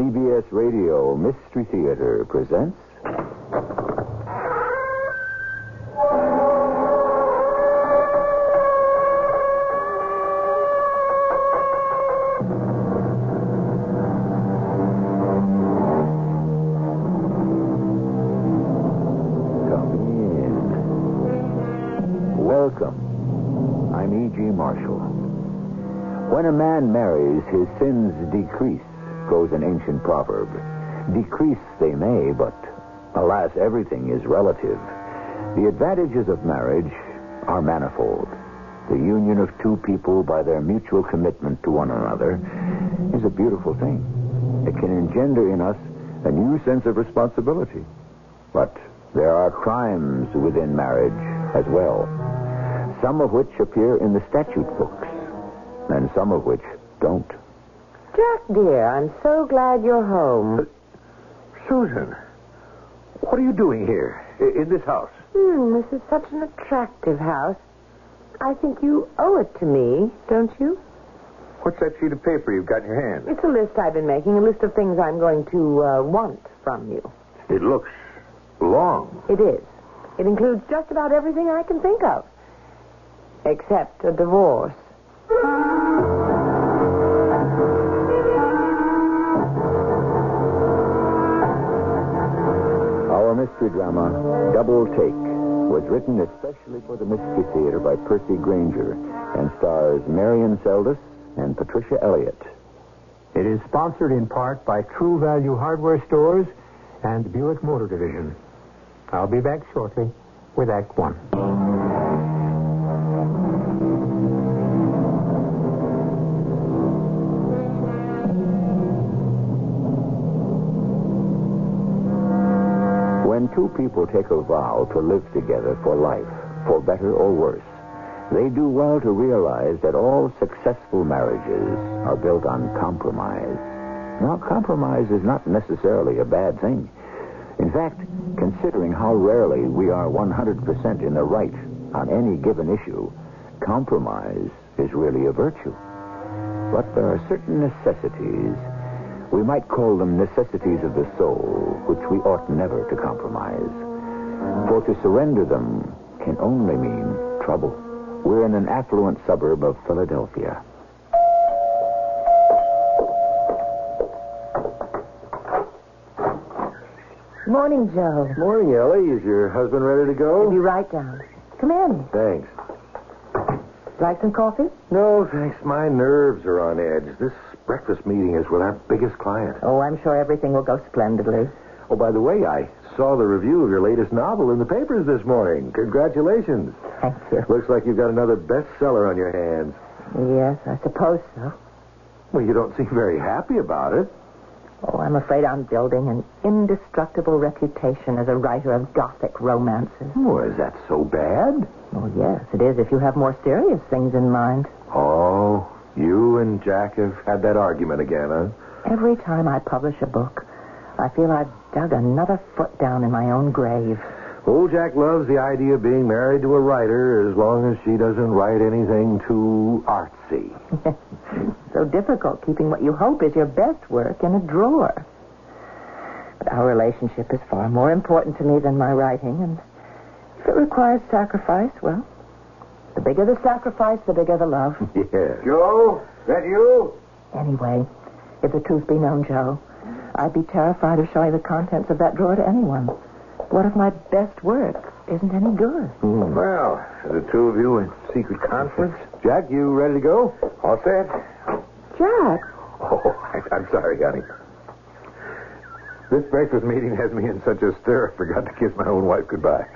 CBS Radio Mystery Theater presents. Come in. Welcome. I'm E.G. Marshall. When a man marries, his sins decrease, goes an ancient proverb. Decrease they may, but alas, everything is relative. The advantages of marriage are manifold. The union of two people by their mutual commitment to one another is a beautiful thing. It can engender in us a new sense of responsibility. But there are crimes within marriage as well, some of which appear in the statute books, and some of which don't. Jack, dear, I'm so glad you're home. Susan, what are you doing here in this house? Hmm, this is such an attractive house. I think you owe it to me, don't you? What's that sheet of paper you've got in your hand? It's a list I've been making, a list of things I'm going to uh, want from you. It looks long. It is. It includes just about everything I can think of, except a divorce. Mystery drama, Double Take, was written especially for the Mystery Theater by Percy Granger and stars Marian Seldes and Patricia Elliott. It is sponsored in part by True Value Hardware Stores and Buick Motor Division. I'll be back shortly with Act One. Two people take a vow to live together for life, for better or worse, they do well to realize that all successful marriages are built on compromise. Now, compromise is not necessarily a bad thing. In fact, considering how rarely we are 100% in the right on any given issue, compromise is really a virtue. But there are certain necessities, we might call them necessities of the soul, which we ought never to compromise. For to surrender them can only mean trouble. We're in an affluent suburb of Philadelphia. Morning, Joe. Morning, Ellie. Is your husband ready to go? Be right down. Come in. Thanks. Like some coffee? No, thanks. My nerves are on edge. This breakfast meeting is with our biggest client. Oh, I'm sure everything will go splendidly. Oh, by the way, I saw the review of your latest novel in the papers this morning. Congratulations. Thank you. Looks like you've got another bestseller on your hands. Yes, I suppose so. Well, you don't seem very happy about it. Oh, I'm afraid I'm building an indestructible reputation as a writer of gothic romances. Oh, is that so bad? Oh, yes, it is if you have more serious things in mind. Oh, you and Jack have had that argument again, huh? Every time I publish a book, I feel I've dug another foot down in my own grave. Old Jack loves the idea of being married to a writer as long as she doesn't write anything too artsy. so difficult keeping what you hope is your best work in a drawer. But our relationship is far more important to me than my writing, and if it requires sacrifice, well, the bigger the sacrifice, the bigger the love. Yes. Joe, that you? Anyway, if the truth be known, Joe, I'd be terrified of showing the contents of that drawer to anyone. What if my best work isn't any good? Mm. Well, the two of you in secret conference. Jack, you ready to go? All set? Jack? Oh, I, am sorry, honey. This breakfast meeting has me in such a stir, I forgot to kiss my own wife goodbye.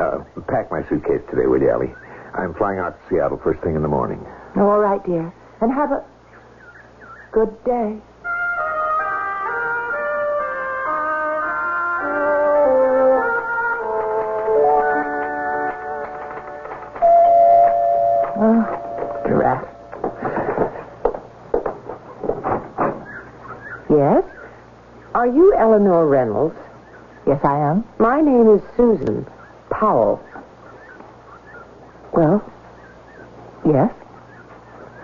Uh, pack my suitcase today, will you, Ellie? I'm flying out to Seattle first thing in the morning. Oh, all right, dear. And have a good day. Oh, drat. Yes? Are you Eleanor Reynolds? Yes, I am. My name is Susan Powell. Well, yes?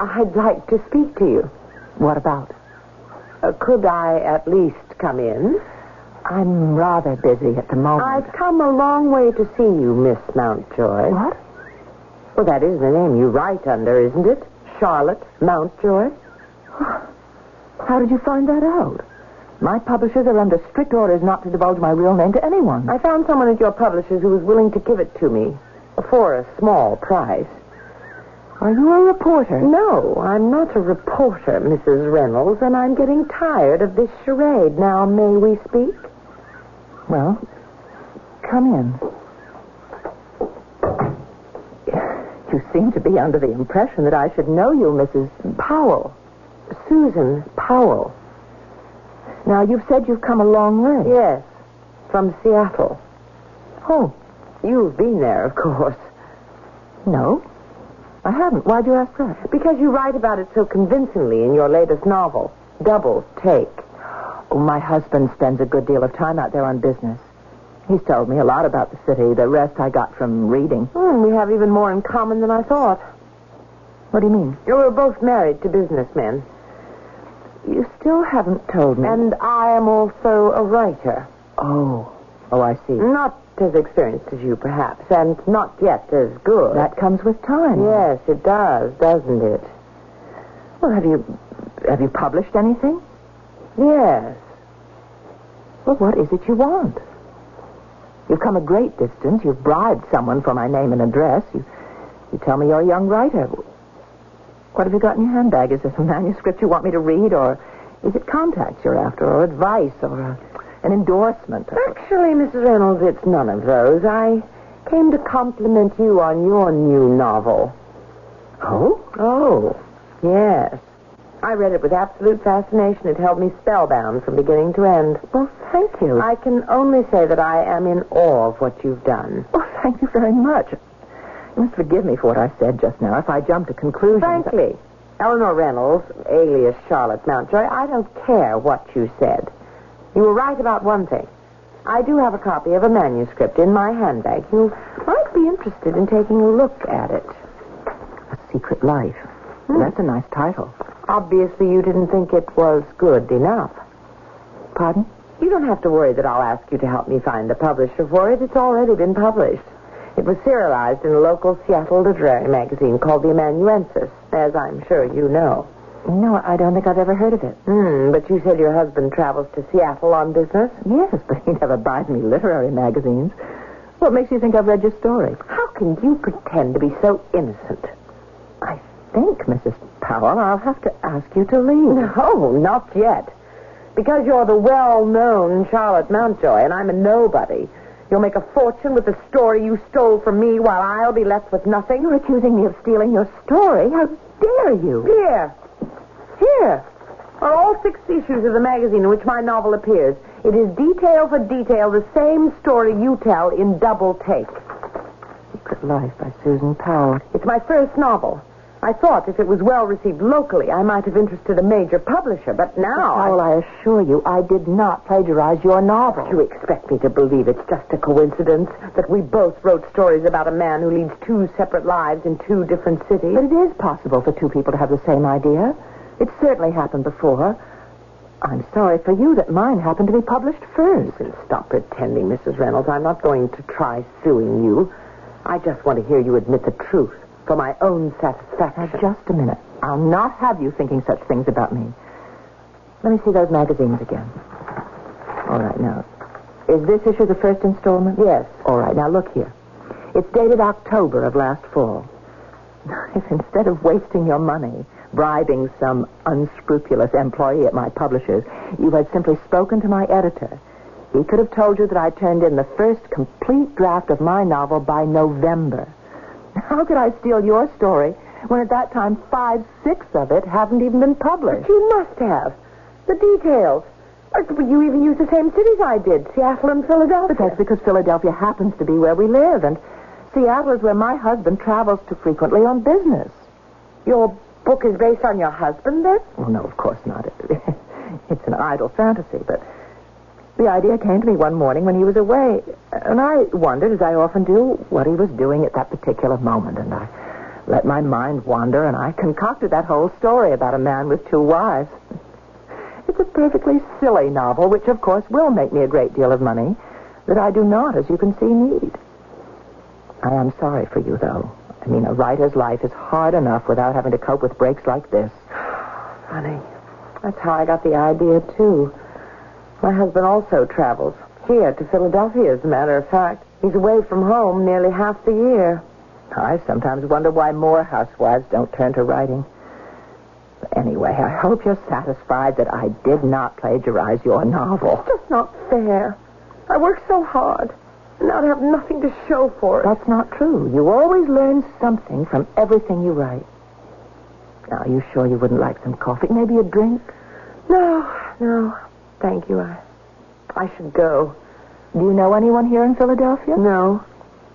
I'd like to speak to you. What about? Uh, could I at least come in? I'm rather busy at the moment. I've come a long way to see you, Miss Mountjoy. What? Well, that is the name you write under, isn't it? Charlotte Mountjoy. How did you find that out? My publishers are under strict orders not to divulge my real name to anyone. I found someone at your publishers who was willing to give it to me for a small price. Are you a reporter? No, I'm not a reporter, Mrs. Reynolds, and I'm getting tired of this charade. Now, may we speak? Well, come in. You seem to be under the impression that I should know you, Mrs. Powell. Susan Powell. Now, you've said you've come a long way. Yes, from Seattle. Oh, you've been there, of course. No, I haven't. Why do you ask that? Because you write about it so convincingly in your latest novel, Double Take. Oh, my husband spends a good deal of time out there on business. He's told me a lot about the city. The rest I got from reading. Hmm, we have even more in common than I thought. What do you mean? We're both married to businessmen. You still haven't told me. And I am also a writer. Oh. Oh, I see. Not as experienced as you, perhaps, and not yet as good. That comes with time. Yes, it does, doesn't it? Well, have you have you published anything? Yes. Well, what is it you want? You've come a great distance. You've bribed someone for my name and address. You, you tell me you're a young writer. What have you got in your handbag? Is this a manuscript you want me to read, or is it contacts you're after, or advice, or a, an endorsement? Actually, Mrs. Reynolds, it's none of those. I came to compliment you on your new novel. Oh? Oh, yes. I read it with absolute fascination. It held me spellbound from beginning to end. Well, thank you. I can only say that I am in awe of what you've done. Oh, thank you very much. You must forgive me for what I said just now. If I jumped to conclusions. Frankly, Eleanor Reynolds, alias Charlotte Mountjoy, I don't care what you said. You were right about one thing. I do have a copy of a manuscript in my handbag. You might be interested in taking a look at it. A Secret Life. Hmm. That's a nice title. Obviously, you didn't think it was good enough. Pardon? You don't have to worry that I'll ask you to help me find a publisher for it. It's already been published. It was serialized in a local Seattle literary magazine called The Amanuensis, as I'm sure you know. No, I don't think I've ever heard of it. Hmm, but you said your husband travels to Seattle on business? Yes, but he never buys me literary magazines. What makes you think I've read your story? How can you pretend to be so innocent? I think, Mrs. Powell, I'll have to ask you to leave. No, not yet. Because you're the well-known Charlotte Mountjoy, and I'm a nobody. You'll make a fortune with the story you stole from me while I'll be left with nothing. You're accusing me of stealing your story? How dare you? Here. Here. are all six issues of the magazine in which my novel appears, it is detail for detail the same story you tell in double take. Secret Life by Susan Powell. It's my first novel. I thought if it was well received locally, I might have interested a major publisher, but now. Powell, I assure you, I did not plagiarize your novel. You expect me to believe it's just a coincidence that we both wrote stories about a man who leads two separate lives in two different cities? But it is possible for two people to have the same idea. It certainly happened before. I'm sorry for you that mine happened to be published first. Listen, stop pretending, Mrs. Reynolds. I'm not going to try suing you. I just want to hear you admit the truth for my own satisfaction. Now, just a minute. I'll not have you thinking such things about me. Let me see those magazines again. All right, now. Is this issue the first installment? Yes. All right, now look here. It's dated October of last fall. Now, if instead of wasting your money bribing some unscrupulous employee at my publisher's, you had simply spoken to my editor, he could have told you that I turned in the first complete draft of my novel by November. How could I steal your story when at that time five, six of it haven't even been published? But you must have. The details. You even used the same cities I did, Seattle and Philadelphia. But that's because Philadelphia happens to be where we live, and Seattle is where my husband travels to frequently on business. Your book is based on your husband, then? Well, no, of course not. It's an idle fantasy, but the idea came to me one morning when he was away, and I wondered, as I often do, what he was doing at that particular moment, and I let my mind wander, and I concocted that whole story about a man with two wives. It's a perfectly silly novel, which, of course, will make me a great deal of money, that I do not, as you can see, need. I am sorry for you, though. I mean, a writer's life is hard enough without having to cope with breaks like this. Honey, That's how I got the idea, too. My husband also travels. Here to Philadelphia, as a matter of fact. He's away from home nearly half the year. I sometimes wonder why more housewives don't turn to writing. Anyway, I hope you're satisfied that I did not plagiarize your novel. It's just not fair. I worked so hard, and now to have nothing to show for it. That's not true. You always learn something from everything you write. Now, are you sure you wouldn't like some coffee? Maybe a drink? No, no. Thank you. I, I should go. Do you know anyone here in Philadelphia? No.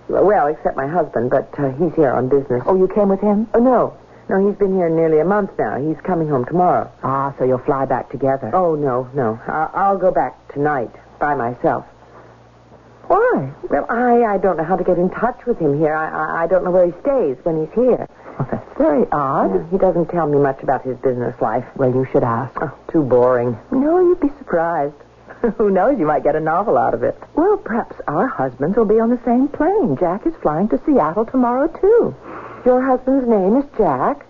Well, except my husband, but uh, he's here on business. Oh, you came with him? Oh, no. No, he's been here nearly a month now. He's coming home tomorrow. Ah, so you'll fly back together. Oh, no, no. I- I'll go back tonight by myself. Why? Well, I, I don't know how to get in touch with him here. I, I, I don't know where he stays when he's here. Well, that's very odd. He doesn't tell me much about his business life. Well, you should ask. Oh, too boring. No, you'd be surprised. Who knows? You might get a novel out of it. Well, perhaps our husbands will be on the same plane. Jack is flying to Seattle tomorrow, too. Your husband's name is Jack?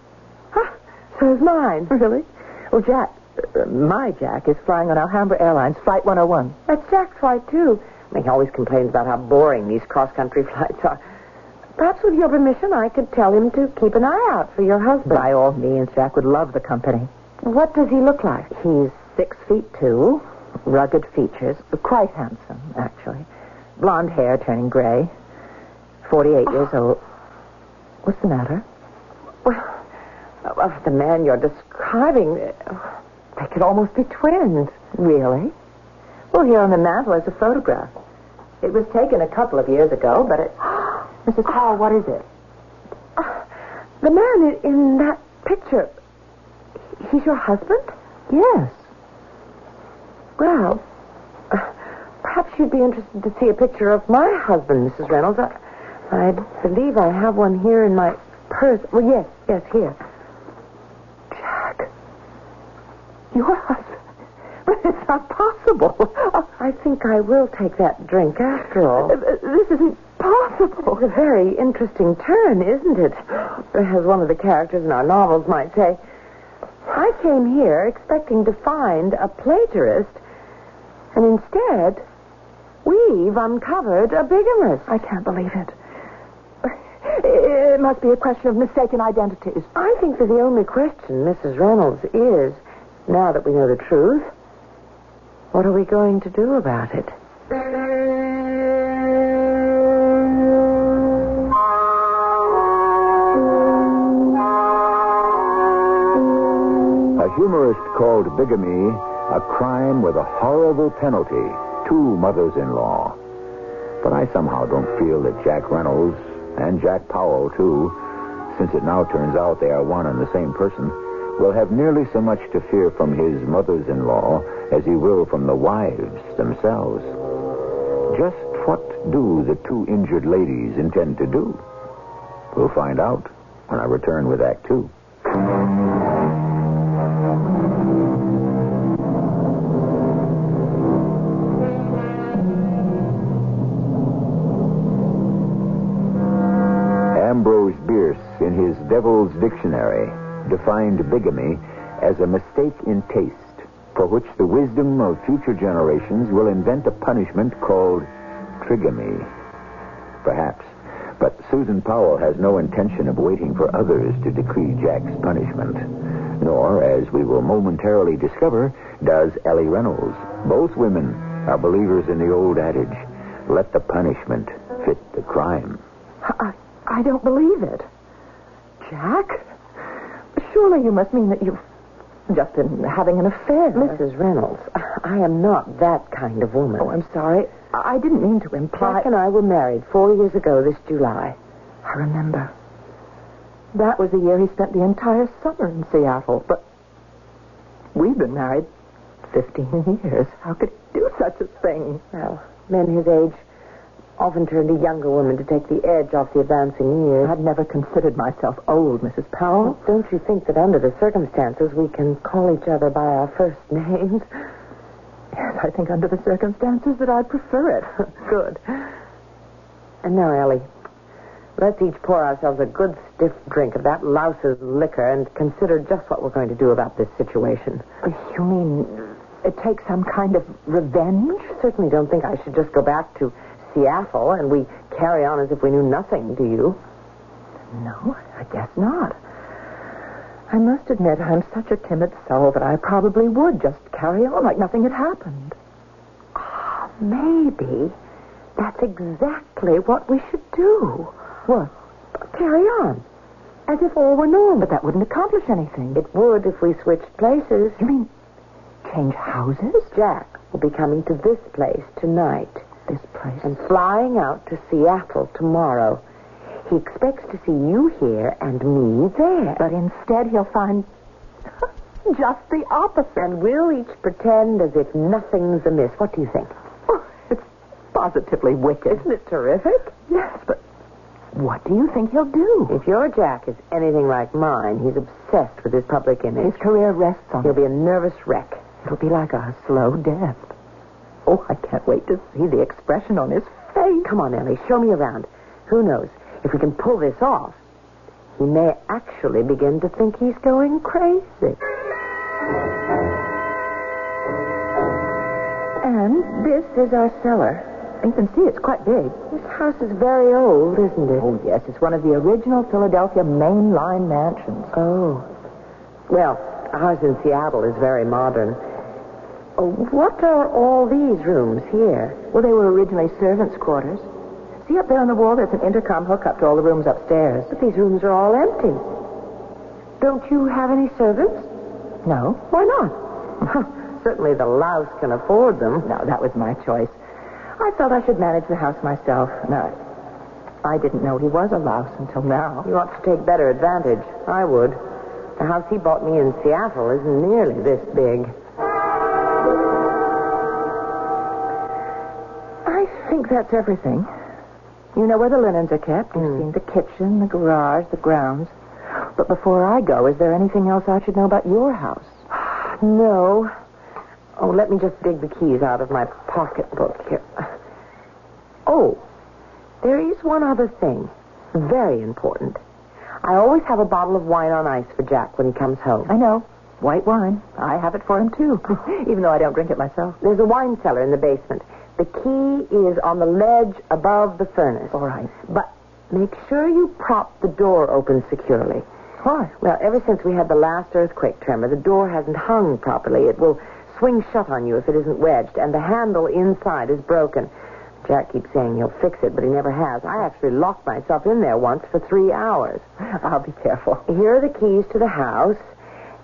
Huh, is mine. Really? Well, Jack, uh, my Jack, is flying on Alhambra Airlines Flight 101. That's Jack's flight, too. I mean, he always complains about how boring these cross-country flights are. Perhaps with your permission, I could tell him to keep an eye out for your husband. By all means, Jack would love the company. What does he look like? He's six feet two, rugged features, quite handsome, actually. Blonde hair turning gray, 48 ah. years old. What's the matter? Well, of the man you're describing, they could almost be twins. Really? Well, here on the mantel is a photograph. It was taken a couple of years ago, but it. Mrs. Hall, what is it? Uh, the man in, in that picture, he's your husband? Yes. Well, uh, perhaps you'd be interested to see a picture of my husband, Mrs. Reynolds. I, I believe I have one here in my purse. Well, yes, yes, here. Jack. Your husband? But it's not possible. I think I will take that drink after all. Uh, This isn't possible. It's a very interesting turn, isn't it? As one of the characters in our novels might say. I came here expecting to find a plagiarist, and instead, we've uncovered a bigamist. I can't believe it. It must be a question of mistaken identities. I think that the only question, Mrs. Reynolds, is now that we know the truth, what are we going to do about it? A humorist called bigamy a crime with a horrible penalty. Two mothers-in-law. But I somehow don't feel that Jack Reynolds and Jack Powell, too, since it now turns out they are one and the same person, will have nearly so much to fear from his mothers-in-law as he will from the wives themselves. Just what do the two injured ladies intend to do? We'll find out when I return with Act Two. Ambrose Bierce, in his Devil's Dictionary, defined bigamy as a mistake in taste for which the wisdom of future generations will invent a punishment called trigamy. Perhaps. But Susan Powell has no intention of waiting for others to decree Jack's punishment. Nor, as we will momentarily discover, does Ellie Reynolds. Both women are believers in the old adage let the punishment fit the crime. I, I don't believe it. Jack? Surely you must mean that you've just in having an affair. Mrs. Reynolds, I am not that kind of woman. Oh, I'm sorry. I didn't mean to imply. Jack and I were married four years ago this July. I remember. That was the year he spent the entire summer in Seattle. But we've been married 15 years. How could he do such a thing? Well, men his age often turned a younger woman to take the edge off the advancing years. I'd never considered myself old, Mrs. Powell. Don't you think that under the circumstances we can call each other by our first names? Yes, I think under the circumstances that I'd prefer it. Good. And now, Ellie, let's each pour ourselves a good stiff drink of that louse's liquor and consider just what we're going to do about this situation. You mean uh, it takes some kind of revenge? Certainly don't think I should just go back to Seattle and we carry on as if we knew nothing, do you? No, I guess not. I must admit I'm such a timid soul that I probably would just carry on like nothing had happened. Ah, maybe that's exactly what we should do. What? Carry on. As if all were normal. But that wouldn't accomplish anything. It would if we switched places. You mean change houses? Jack will be coming to this place tonight This place. and flying out to Seattle tomorrow. He expects to see you here and me there. But instead he'll find just the opposite. And we'll each pretend as if nothing's amiss. What do you think? Oh, it's positively wicked. Isn't it terrific? Yes, but what do you think he'll do? If your Jack is anything like mine, he's obsessed with his public image. His career rests on He'll it. be a nervous wreck. It'll be like a slow death. Oh, I can't wait to see the expression on his face. Come on, Ellie, show me around. Who knows? If we can pull this off, he may actually begin to think he's going crazy. And this is our cellar. You can see it's quite big. This house is very old, isn't it? Oh, yes, it's one of the original Philadelphia mainline mansions. Oh. Well, ours in Seattle is very modern. Oh, what are all these rooms here? Well, they were originally servants' quarters. See up there on the wall, there's an intercom hookup to all the rooms upstairs. But these rooms are all empty. Don't you have any servants? No? Why not? Certainly the louse can afford them. No, that was my choice. I felt I should manage the house myself. No, I didn't know he was a louse until now. You ought to take better advantage. I would. The house he bought me in Seattle isn't nearly this big. Think that's everything. You know where the linens are kept. You've hmm. seen the kitchen, the garage, the grounds. But before I go, is there anything else I should know about your house? No. Oh, let me just dig the keys out of my pocketbook here. Oh, there is one other thing. Very important. I always have a bottle of wine on ice for Jack when he comes home. I know. White wine. I have it for him, too, even though I don't drink it myself. There's a wine cellar in the basement. The key is on the ledge above the furnace. All right. But make sure you prop the door open securely. Why? Well, ever since we had the last earthquake tremor, the door hasn't hung properly. It will swing shut on you if it isn't wedged, and the handle inside is broken. Jack keeps saying he'll fix it, but he never has. I actually locked myself in there once for three hours. I'll be careful. Here are the keys to the house,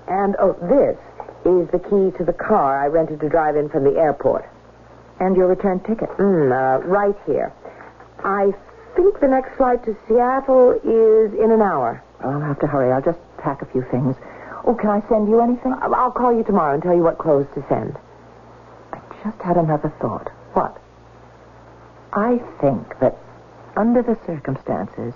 and oh, this is the key to the car I rented to drive in from the airport. And your return ticket. Mm, uh, right here. I think the next flight to Seattle is in an hour. I'll have to hurry. I'll just pack a few things. Oh, can I send you anything? I- I'll call you tomorrow and tell you what clothes to send. I just had another thought. What? I think that under the circumstances,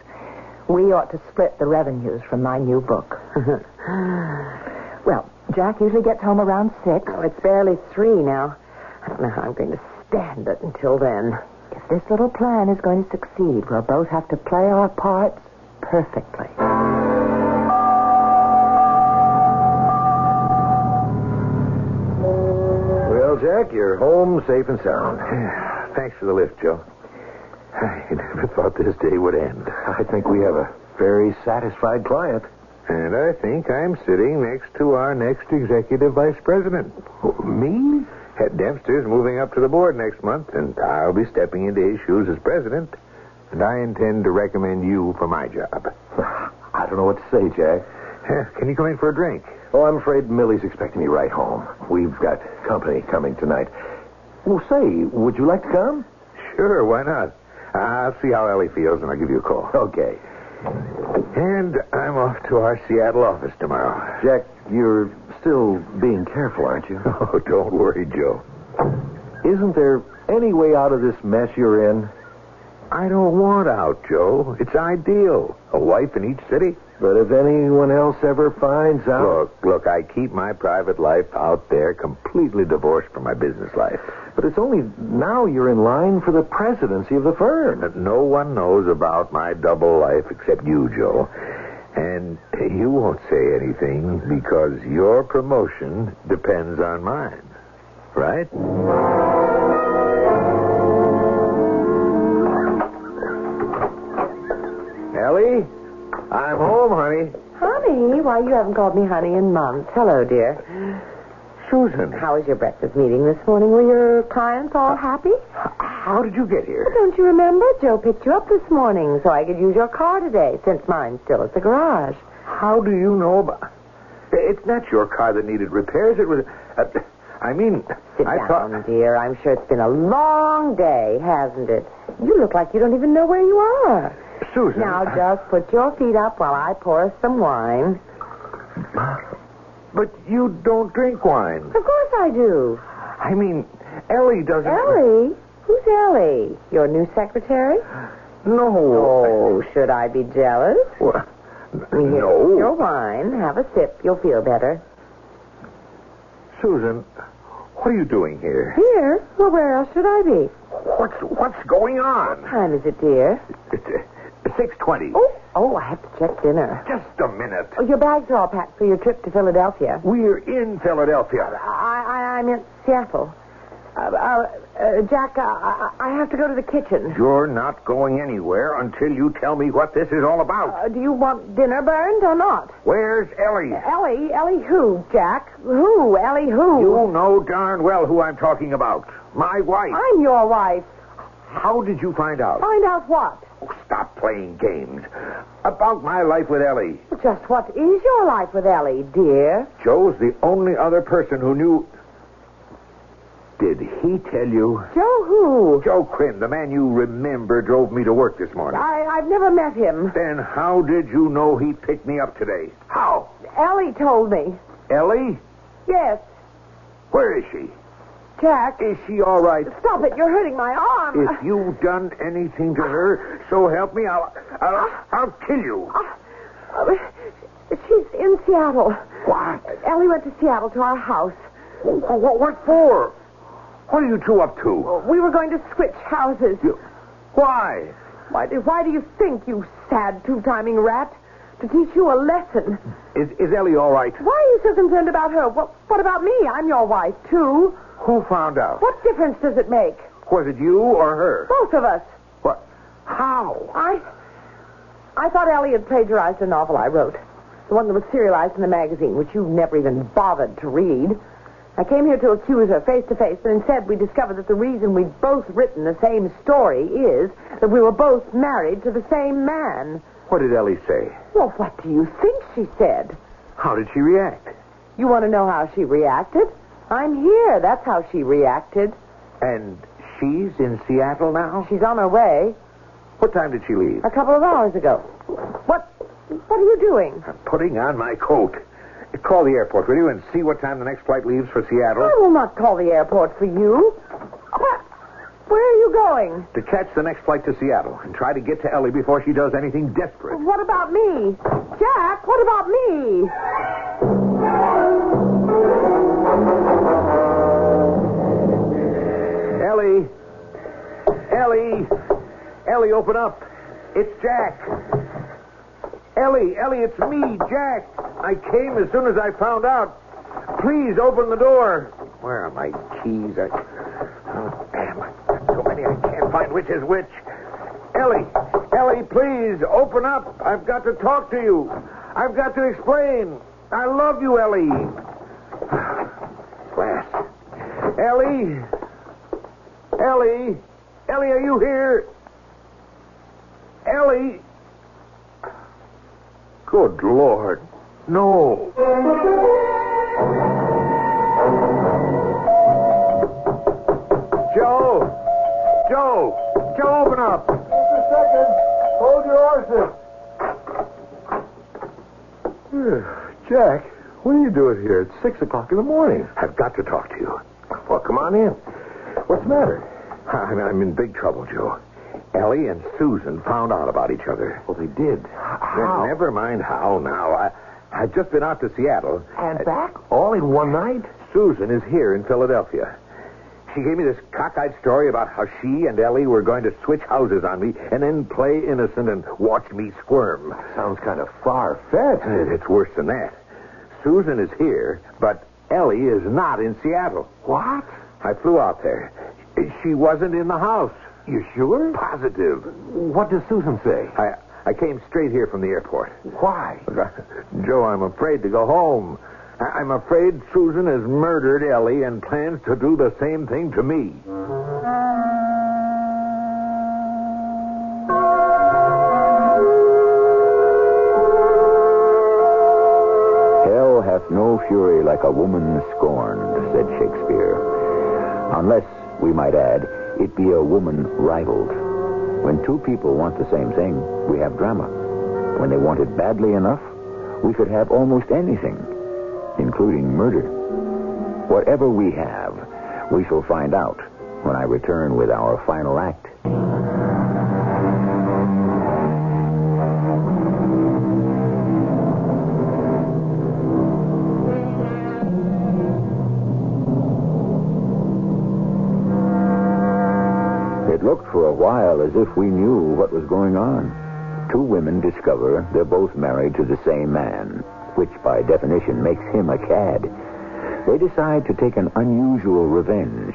we ought to split the revenues from my new book. well, Jack usually gets home around six. Oh, it's barely three now. I don't know how I'm going to stand it until then. If this little plan is going to succeed, we'll both have to play our parts perfectly. Well, Jack, you're home safe and sound. Thanks for the lift, Joe. I never thought this day would end. I think we have a very satisfied client. And I think I'm sitting next to our next executive vice president. Oh, me? Head Dempster's moving up to the board next month, and I'll be stepping into his shoes as president. And I intend to recommend you for my job. I don't know what to say, Jack. Can you come in for a drink? Oh, I'm afraid Millie's expecting me right home. We've got company coming tonight. Well, say, would you like to come? Sure, why not? I'll see how Ellie feels, and I'll give you a call. Okay. And I'm off to our Seattle office tomorrow. Jack, you're still being careful, aren't you? Oh, don't worry, Joe. Isn't there any way out of this mess you're in? I don't want out, Joe. It's ideal. A wife in each city. But if anyone else ever finds out. Look, look, I keep my private life out there completely divorced from my business life. But it's only now you're in line for the presidency of the firm. No one knows about my double life except you, Joe. And you won't say anything because your promotion depends on mine. Right? Ellie? I'm home, honey. Honey, why, you haven't called me honey in months. Hello, dear. Susan. How was your breakfast meeting this morning? Were your clients all happy? How did you get here? Don't you remember? Joe picked you up this morning so I could use your car today, since mine's still at the garage. How do you know about... It's not your car that needed repairs. It was... Uh, I mean... Sit I down, thought... dear. I'm sure it's been a long day, hasn't it? You look like you don't even know where you are. Susan... Now, just put your feet up while I pour us some wine. But you don't drink wine. Of course I do. I mean, Ellie doesn't... Ellie? Who's Ellie? Your new secretary? No. Oh, should I be jealous? Well, Here's no. Your wine. Have a sip. You'll feel better. Susan, what are you doing here? Here? Well, where else should I be? What's what's going on? What time is it, dear? Uh, It's uh, six twenty. Oh, oh, I have to check dinner. Just a minute. Oh, your bags are all packed for your trip to Philadelphia. We're in Philadelphia. I, I, I'm in Seattle. Uh, uh, uh, Jack, uh, I, I have to go to the kitchen. You're not going anywhere until you tell me what this is all about. Uh, do you want dinner burned or not? Where's Ellie? Ellie? Ellie who, Jack? Who? Ellie who? You know darn well who I'm talking about. My wife. I'm your wife. How did you find out? Find out what? Oh, stop playing games. About my life with Ellie. Just what is your life with Ellie, dear? Joe's the only other person who knew. Did he tell you? Joe who? Joe Quinn, the man you remember drove me to work this morning. I, I've never met him. Then how did you know he picked me up today? How? Ellie told me. Ellie? Yes. Where is she? Jack. Is she all right? Stop it. You're hurting my arm. If you've done anything to her, so help me, I'll, I'll, I'll kill you. Uh, She's in Seattle. What? Ellie went to Seattle to our house. What, what for? What are you two up to? We were going to switch houses. You, why? Why, do- why do you think, you sad two-timing rat? To teach you a lesson. Is, is Ellie all right? Why are you so concerned about her? What, what about me? I'm your wife, too. Who found out? What difference does it make? Was it you or her? Both of us. What? How? I. I thought Ellie had plagiarized a novel I wrote. The one that was serialized in the magazine, which you never even bothered to read. I came here to accuse her face to face, but instead we discovered that the reason we'd both written the same story is that we were both married to the same man. What did Ellie say? Well, what do you think she said? How did she react? You want to know how she reacted? I'm here. That's how she reacted. And she's in Seattle now? She's on her way. What time did she leave? A couple of hours ago. What? What are you doing? I'm putting on my coat. Call the airport, will you, and see what time the next flight leaves for Seattle? I will not call the airport for you. What? Where are you going? To catch the next flight to Seattle and try to get to Ellie before she does anything desperate. What about me? Jack, what about me? Ellie! Ellie! Ellie, open up. It's Jack. Ellie, Ellie, it's me, Jack. I came as soon as I found out. Please open the door. Where are my keys? I... Oh, damn. So many I can't find which is which. Ellie, Ellie, please open up. I've got to talk to you. I've got to explain. I love you, Ellie. Glass. Ellie. Ellie. Ellie, are you here? Ellie. Good Lord. No. Joe. Joe. Joe, open up. Just a second. Hold your horses. Jack, what are you doing here? It's six o'clock in the morning. I've got to talk to you. Well, come on in. What's the matter? I'm, in big trouble, Joe. Ellie and Susan found out about each other. Well, they did. How? Never mind how now. I, I've just been out to Seattle. And back? All in one night? Susan is here in Philadelphia. She gave me this cockeyed story about how she and Ellie were going to switch houses on me and then play innocent and watch me squirm. Sounds kind of far-fetched. It's worse than that. Susan is here, but Ellie is not in Seattle. What? I flew out there. She wasn't in the house. You sure? Positive. What does Susan say? I I came straight here from the airport. Why? Joe, I'm afraid to go home. I- I'm afraid Susan has murdered Ellie and plans to do the same thing to me. Hell hath no fury like a woman scorned, said Shakespeare. Unless, we might add, it be a woman rivaled. When two people want the same thing, we have drama. When they want it badly enough, we could have almost anything, including murder. Whatever we have, we shall find out when I return with our final act. Looked for a while as if we knew what was going on. Two women discover they're both married to the same man, which by definition makes him a cad. They decide to take an unusual revenge,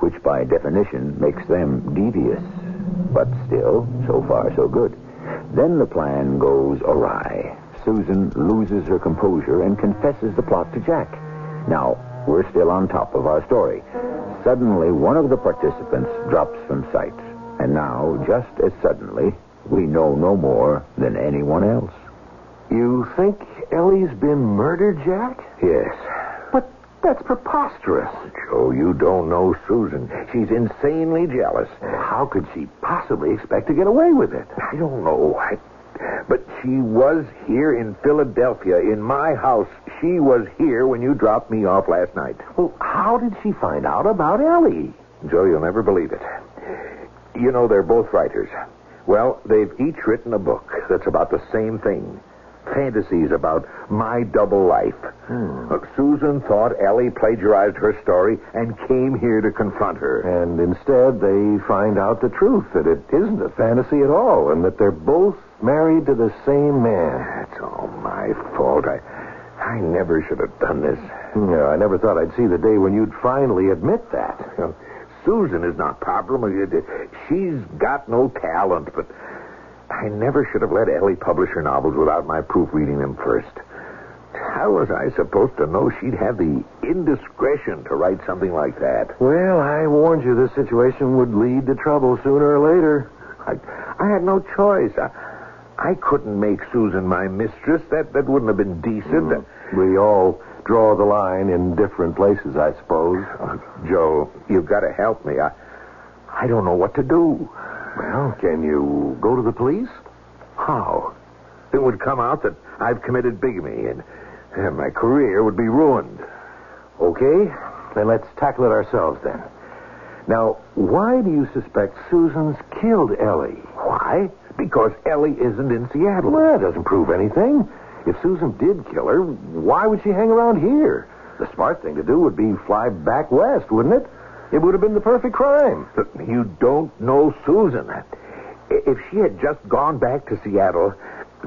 which by definition makes them devious. But still, so far so good. Then the plan goes awry. Susan loses her composure and confesses the plot to Jack. Now, we're still on top of our story. Suddenly, one of the participants drops from sight. And now, just as suddenly, we know no more than anyone else. You think Ellie's been murdered, Jack? Yes. But that's preposterous. Joe, you don't know Susan. She's insanely jealous. How could she possibly expect to get away with it? I don't know. I, but she was here in Philadelphia, in my house. She was here when you dropped me off last night. Well, how did she find out about Ellie? Joe, you'll never believe it. You know, they're both writers. Well, they've each written a book that's about the same thing. fantasies about my double life. Hmm. Look, Susan thought Ellie plagiarized her story and came here to confront her. And instead, they find out the truth that it isn't a fantasy at all, and that they're both married to the same man. It's all my fault. I, I never should have done this. Yeah, I never thought I'd see the day when you'd finally admit that. Susan is not problem. She's got no talent, but I never should have let Ellie publish her novels without my proofreading them first. How was I supposed to know she'd have the indiscretion to write something like that? Well, I warned you this situation would lead to trouble sooner or later. I, I had no choice. I, I couldn't make Susan my mistress. That that wouldn't have been decent. We all draw the line in different places, I suppose. Uh, Joe, you've got to help me. I, I don't know what to do. Well, can you go to the police? How? It would come out that I've committed bigamy, and, and my career would be ruined. Okay, then let's tackle it ourselves then. Now, why do you suspect Susan's killed Ellie? Why? Because Ellie isn't in Seattle. Well, that doesn't prove anything. If Susan did kill her, why would she hang around here? The smart thing to do would be fly back west, wouldn't it? It would have been the perfect crime. But you don't know Susan. If she had just gone back to Seattle,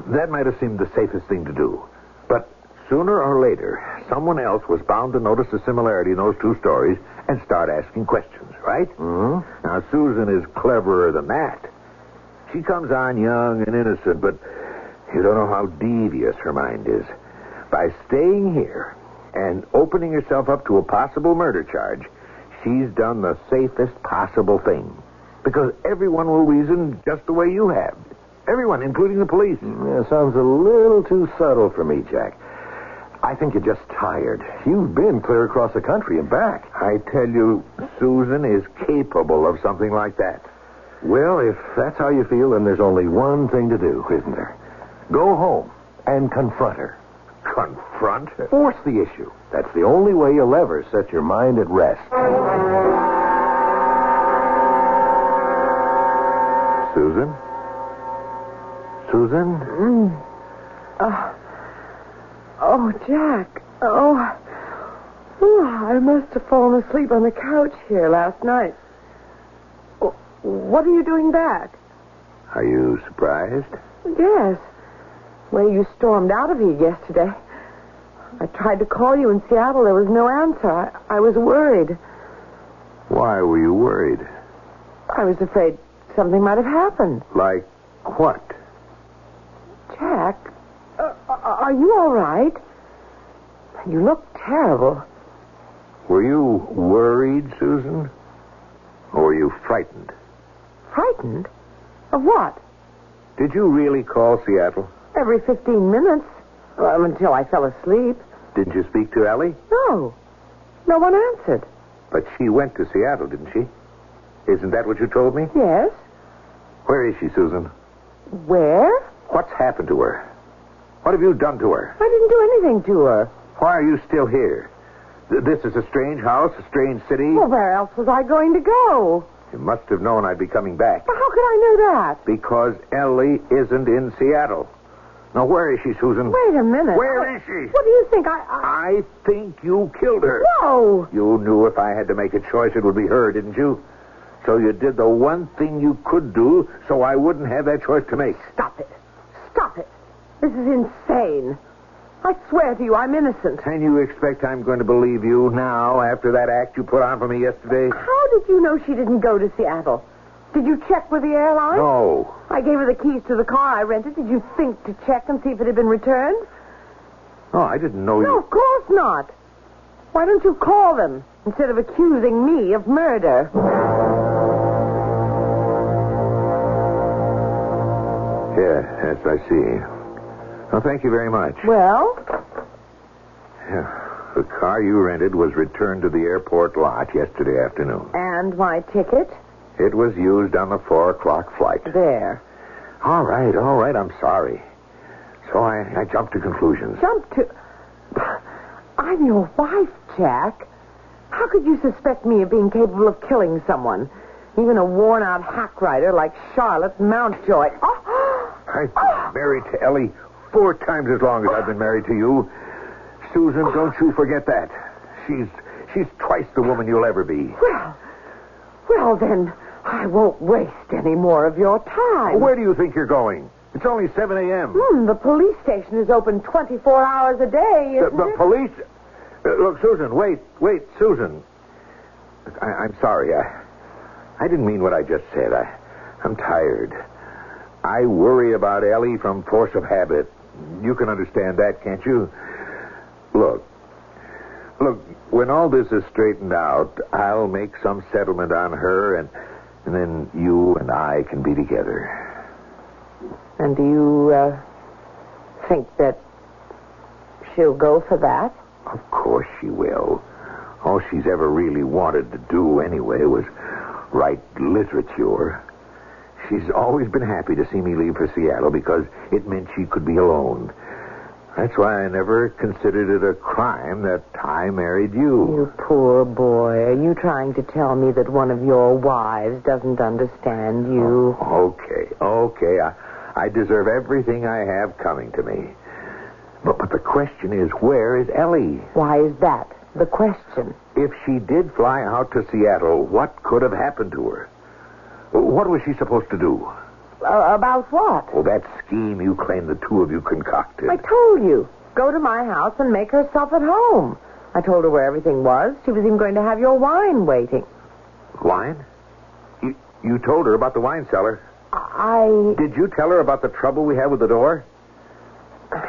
that might have seemed the safest thing to do. But sooner or later, someone else was bound to notice a similarity in those two stories and start asking questions, right? Mm-hmm. Now, Susan is cleverer than that. She comes on young and innocent, but you don't know how devious her mind is. By staying here and opening herself up to a possible murder charge, she's done the safest possible thing. Because everyone will reason just the way you have. Everyone, including the police. Yeah, sounds a little too subtle for me, Jack. I think you're just tired. You've been clear across the country and back. I tell you, Susan is capable of something like that. Well, if that's how you feel, then there's only one thing to do, isn't there? Go home and confront her. Confront? Her? Force the issue. That's the only way you'll ever set your mind at rest. Susan? Susan? Mm. Oh. oh, Jack. Oh. Ooh, I must have fallen asleep on the couch here last night. What are you doing back? Are you surprised? Yes. Well, you stormed out of here yesterday. I tried to call you in Seattle. There was no answer. I, I was worried. Why were you worried? I was afraid something might have happened. Like what? Jack, uh, are you all right? You look terrible. Were you worried, Susan? Or were you frightened? Frightened? Of what? Did you really call Seattle? Every 15 minutes. Well, until I fell asleep. Didn't you speak to Ellie? No. No one answered. But she went to Seattle, didn't she? Isn't that what you told me? Yes. Where is she, Susan? Where? What's happened to her? What have you done to her? I didn't do anything to her. Why are you still here? Th- This is a strange house, a strange city. Well, where else was I going to go? You must have known I'd be coming back. Well, how could I know that? Because Ellie isn't in Seattle. Now, where is she, Susan? Wait a minute. Where is she? What do you think? I. I... I think you killed her. No. You knew if I had to make a choice, it would be her, didn't you? So you did the one thing you could do so I wouldn't have that choice to make. Stop it. Stop it. This is insane. I swear to you, I'm innocent. And you expect I'm going to believe you now after that act you put on for me yesterday? How did you know she didn't go to Seattle? Did you check with the airline? No. I gave her the keys to the car I rented. Did you think to check and see if it had been returned? Oh, I didn't know No, you. of course not. Why don't you call them instead of accusing me of murder? Yes, yes, I see. Well, thank you very much. Well, Yeah. The car you rented was returned to the airport lot yesterday afternoon. and my ticket? It was used on the four o'clock flight. There. All right, all right, I'm sorry. So I, I jumped to conclusions. Jump to. I'm your wife, Jack. How could you suspect me of being capable of killing someone? Even a worn out hack rider like Charlotte Mountjoy. Oh! I've been married to Ellie four times as long as I've been married to you. Susan, don't you forget that. She's she's twice the woman you'll ever be. Well, well then, I won't waste any more of your time. Where do you think you're going? It's only 7 a.m. Hmm, the police station is open 24 hours a day, The, isn't the it? police. Uh, look, Susan, wait, wait, Susan. I, I'm sorry. I, I didn't mean what I just said. I, I'm tired. I worry about Ellie from force of habit. You can understand that, can't you? Look, look. When all this is straightened out, I'll make some settlement on her, and and then you and I can be together. And do you uh, think that she'll go for that? Of course she will. All she's ever really wanted to do anyway was write literature. She's always been happy to see me leave for Seattle because it meant she could be alone. That's why I never considered it a crime that I married you. You poor boy. Are you trying to tell me that one of your wives doesn't understand you? Oh, okay, okay. I, I deserve everything I have coming to me. But, but the question is, where is Ellie? Why is that the question? If she did fly out to Seattle, what could have happened to her? What was she supposed to do? Uh, about what? Well, that scheme you claim the two of you concocted. I told you. Go to my house and make herself at home. I told her where everything was. She was even going to have your wine waiting. Wine? You, you told her about the wine cellar. I. Did you tell her about the trouble we had with the door?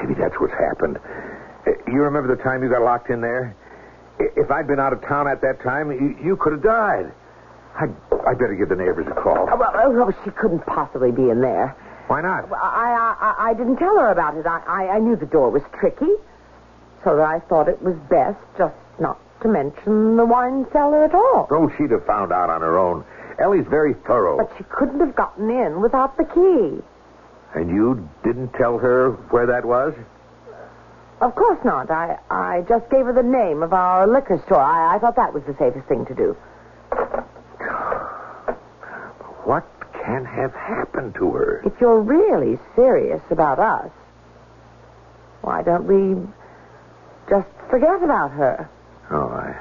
Maybe that's what's happened. Uh, You remember the time you got locked in there? If I'd been out of town at that time, you, you could have died. I, I better give the neighbors a call. Oh, well, oh, well, she couldn't possibly be in there. Why not? I, I, I, I didn't tell her about it. I, I, I knew the door was tricky, so that I thought it was best just not to mention the wine cellar at all. Oh, she'd have found out on her own. Ellie's very thorough. But she couldn't have gotten in without the key. And you didn't tell her where that was? Of course not. I, I just gave her the name of our liquor store. I, I thought that was the safest thing to do. What can have happened to her? If you're really serious about us, why don't we just forget about her? Oh, I.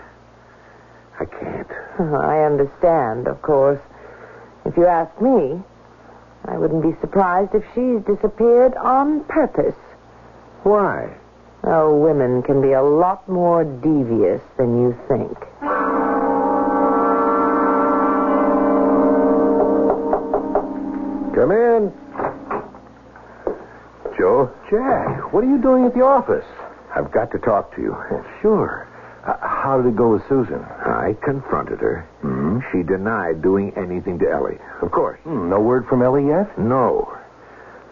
I can't. I understand, of course. If you ask me, I wouldn't be surprised if she's disappeared on purpose. Why? Oh, women can be a lot more devious than you think. Come in. Joe? Jack, what are you doing at the office? I've got to talk to you. Sure. Uh, how did it go with Susan? I confronted her. Mm-hmm. She denied doing anything to Ellie. Of course. Hmm, no word from Ellie yet? No.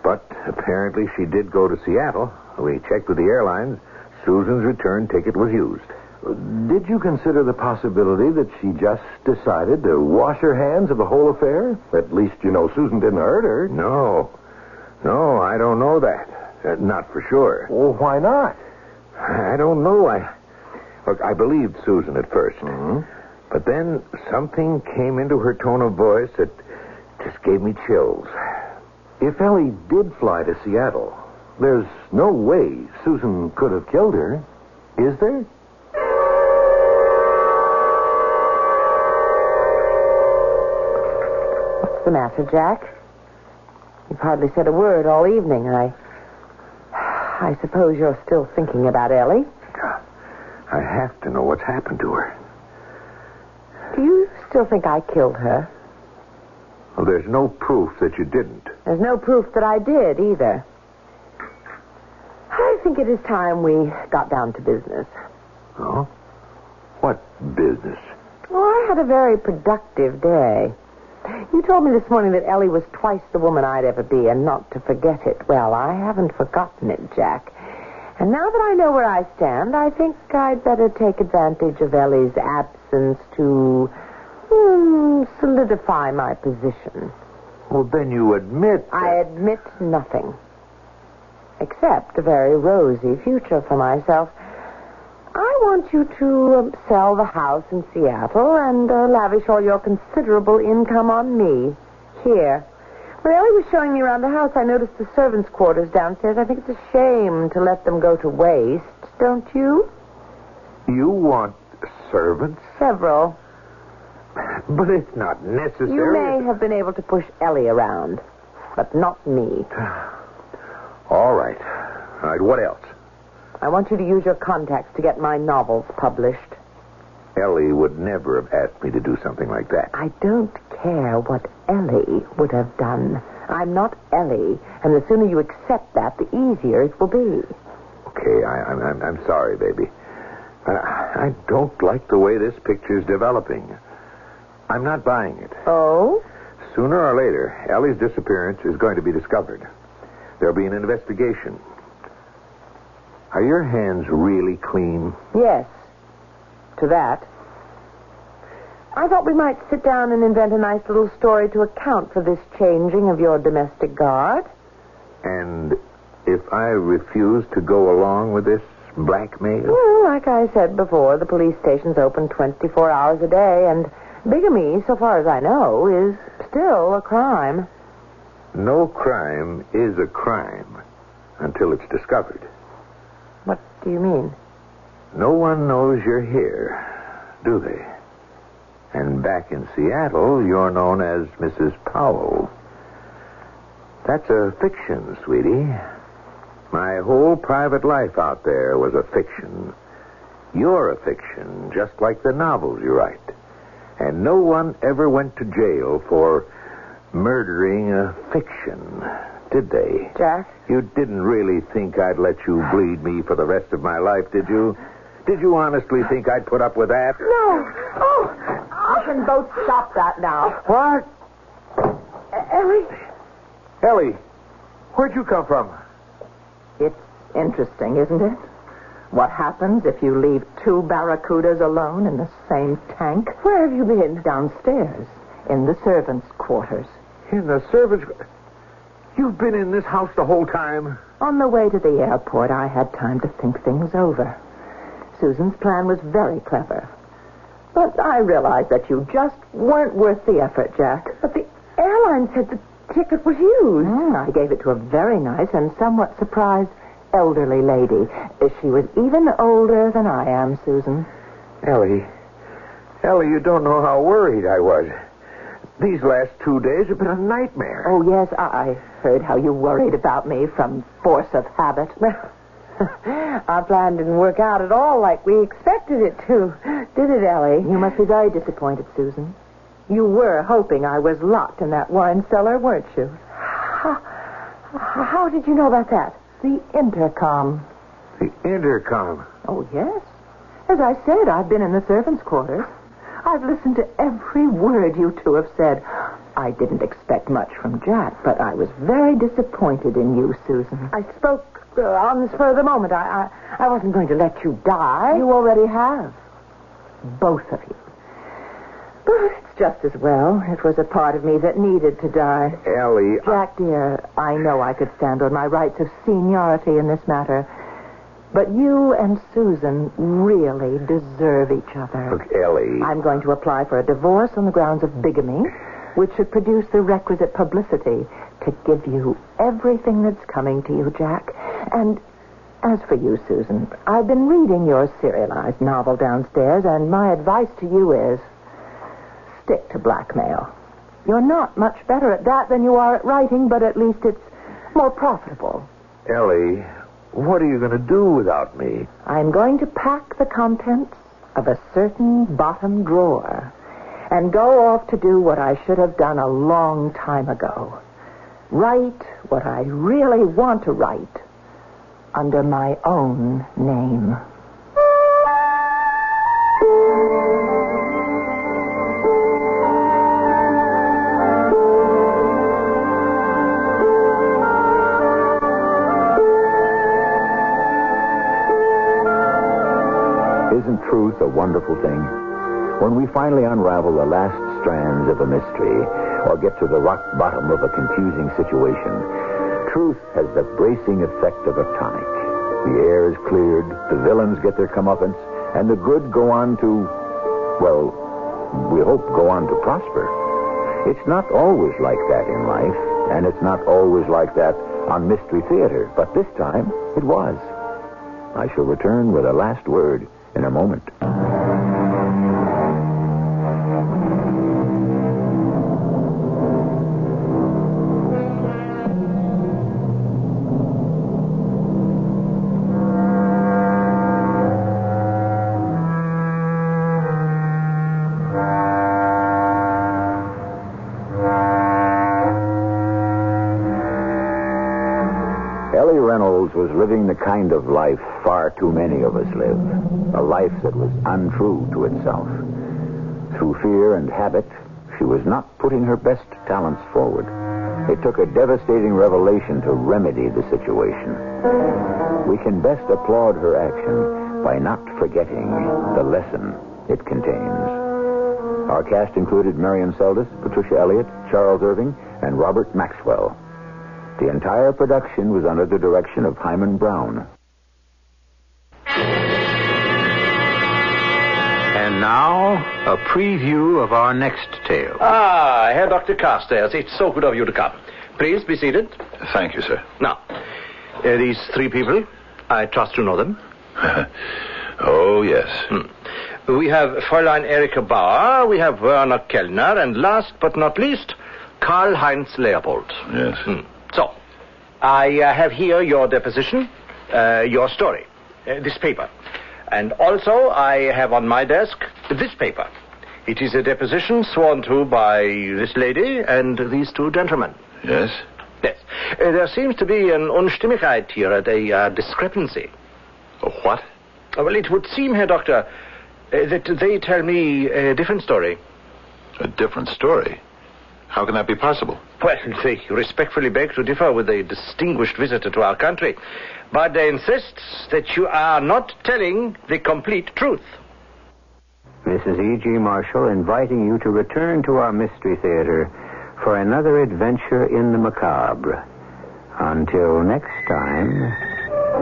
But apparently she did go to Seattle. We checked with the airlines. Susan's return ticket was used. Did you consider the possibility that she just decided to wash her hands of the whole affair? At least you know Susan didn't hurt her. No. No, I don't know that. Uh, not for sure. Well, why not? I don't know. I look. I believed Susan at 1st Mm-hmm. but then something came into her tone of voice that just gave me chills. If Ellie did fly to Seattle, there's no way Susan could have killed her. Is there? The matter, Jack? You've hardly said a word all evening, I. I suppose you're still thinking about Ellie. I have to know what's happened to her. Do you still think I killed her? Well, there's no proof that you didn't. There's no proof that I did either. I think it is time we got down to business. Oh? What business? Well, I had a very productive day. You told me this morning that Ellie was twice the woman I'd ever be and not to forget it. Well, I haven't forgotten it, Jack. And now that I know where I stand, I think I'd better take advantage of Ellie's absence to hmm, solidify my position. Well, then you admit. I admit nothing. Except a very rosy future for myself. I want you to um, sell the house in Seattle and uh, lavish all your considerable income on me here, When Ellie was showing me around the house, I noticed the servants' quarters downstairs. I think it's a shame to let them go to waste, don't you? You want servants? Several. But it's not necessary. You may have been able to push Ellie around, but not me. All right. All right, what else? I want you to use your contacts to get my novels published. Ellie would never have asked me to do something like that. I don't care what Ellie would have done. I'm not Ellie, and the sooner you accept that, the easier it will be. Okay, I, I'm, I'm, I'm sorry, baby. I, I don't like the way this picture's developing. I'm not buying it. Oh? Sooner or later, Ellie's disappearance is going to be discovered. There'll be an investigation. Are your hands really clean? Yes. To that. I thought we might sit down and invent a nice little story to account for this changing of your domestic guard. And if I refuse to go along with this blackmail? Well, like I said before, the police station's open 24 hours a day, and bigamy, so far as I know, is still a crime. No crime is a crime until it's discovered. Do you mean? No one knows you're here, do they? And back in Seattle, you're known as Mrs. Powell. That's a fiction, sweetie. My whole private life out there was a fiction. You're a fiction, just like the novels you write. And no one ever went to jail for murdering a fiction, did they? Jack? You didn't really think I'd let you bleed me for the rest of my life, did you? Did you honestly think I'd put up with that? No. Oh, you can both stop that now. What? Ellie? Ellie, where'd you come from? It's interesting, isn't it? What happens if you leave two barracudas alone in the same tank? Where have you been? Downstairs, in the servants' quarters. In the servants. You've been in this house the whole time? On the way to the airport, I had time to think things over. Susan's plan was very clever. But I realized that you just weren't worth the effort, Jack. But the airline said the ticket was used. Mm, I gave it to a very nice and somewhat surprised elderly lady. She was even older than I am, Susan. Ellie. Ellie, you don't know how worried I was. These last two days have been a nightmare. Oh, yes, I heard how you worried about me from force of habit. Our plan didn't work out at all like we expected it to, did it, Ellie? You must be very disappointed, Susan. You were hoping I was locked in that wine cellar, weren't you? How, how did you know about that? The intercom. The intercom? Oh, yes. As I said, I've been in the servants' quarters. I've listened to every word you two have said. I didn't expect much from Jack, but I was very disappointed in you, Susan. I spoke uh, on the spur of the moment. I, I, I wasn't going to let you die. You already have. Both of you. But it's just as well. It was a part of me that needed to die. Ellie. Jack, dear, I know I could stand on my rights of seniority in this matter. But you and Susan really deserve each other. Look, Ellie. I'm going to apply for a divorce on the grounds of bigamy, which should produce the requisite publicity to give you everything that's coming to you, Jack. And as for you, Susan, I've been reading your serialized novel downstairs, and my advice to you is stick to blackmail. You're not much better at that than you are at writing, but at least it's more profitable. Ellie, what are you going to do without me? I'm going to pack the contents of a certain bottom drawer and go off to do what I should have done a long time ago. Write what I really want to write under my own name. A wonderful thing? When we finally unravel the last strands of a mystery or get to the rock bottom of a confusing situation, truth has the bracing effect of a tonic. The air is cleared, the villains get their comeuppance, and the good go on to, well, we hope go on to prosper. It's not always like that in life. And it's not always like that on Mystery Theater, but this time it was. I shall return with a last word in a moment. Kind of life far too many of us live. A life that was untrue to itself. Through fear and habit, she was not putting her best talents forward. It took a devastating revelation to remedy the situation. We can best applaud her action by not forgetting the lesson it contains. Our cast included Marian Seldes, Patricia Elliott, Charles Irving, and Robert Maxwell. The entire production was under the direction of Himan Brown. And now, a preview of our next tale. Ah, Herr Dr. Carstairs, it's so good of you to come. Please be seated. Thank you, sir. Now, uh, these three people, I trust you know them. oh, yes. Hmm. We have Fräulein Erika Bauer, we have Werner Kellner, and last but not least, Karl Heinz Leopold. Yes. Hmm. So, I uh, have here your deposition, uh, your story, uh, this paper. And also, I have on my desk this paper. It is a deposition sworn to by this lady and these two gentlemen. Yes? Yes. Uh, there seems to be an Unstimmigkeit here, a uh, discrepancy. A what? Uh, well, it would seem, Herr Doctor, uh, that they tell me a different story. A different story? How can that be possible? Well, they respectfully beg to differ with a distinguished visitor to our country, but they insist that you are not telling the complete truth. Is E.G. Marshall inviting you to return to our Mystery Theater for another adventure in the macabre. Until next time,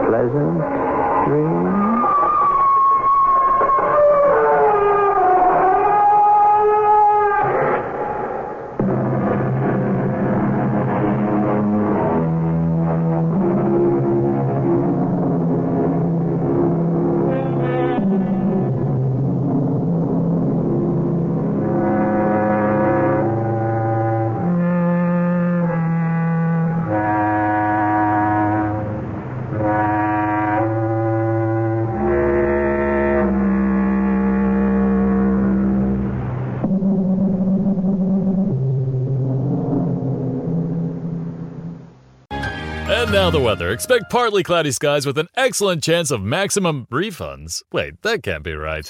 pleasant dreams. And now the weather. Expect partly cloudy skies with an excellent chance of maximum refunds. Wait, that can't be right.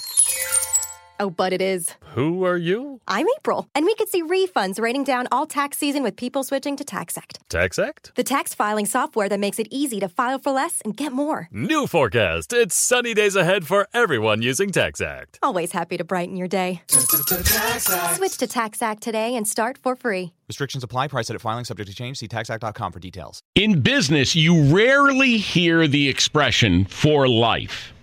Oh, but it is. Who are you? I'm April, and we could see refunds raining down all tax season with people switching to TaxAct. TaxAct? The tax filing software that makes it easy to file for less and get more. New forecast. It's sunny days ahead for everyone using TaxAct. Always happy to brighten your day. Switch to TaxAct today and start for free. Restrictions apply. Price at filing subject to change. See taxact.com for details. In business, you rarely hear the expression for life.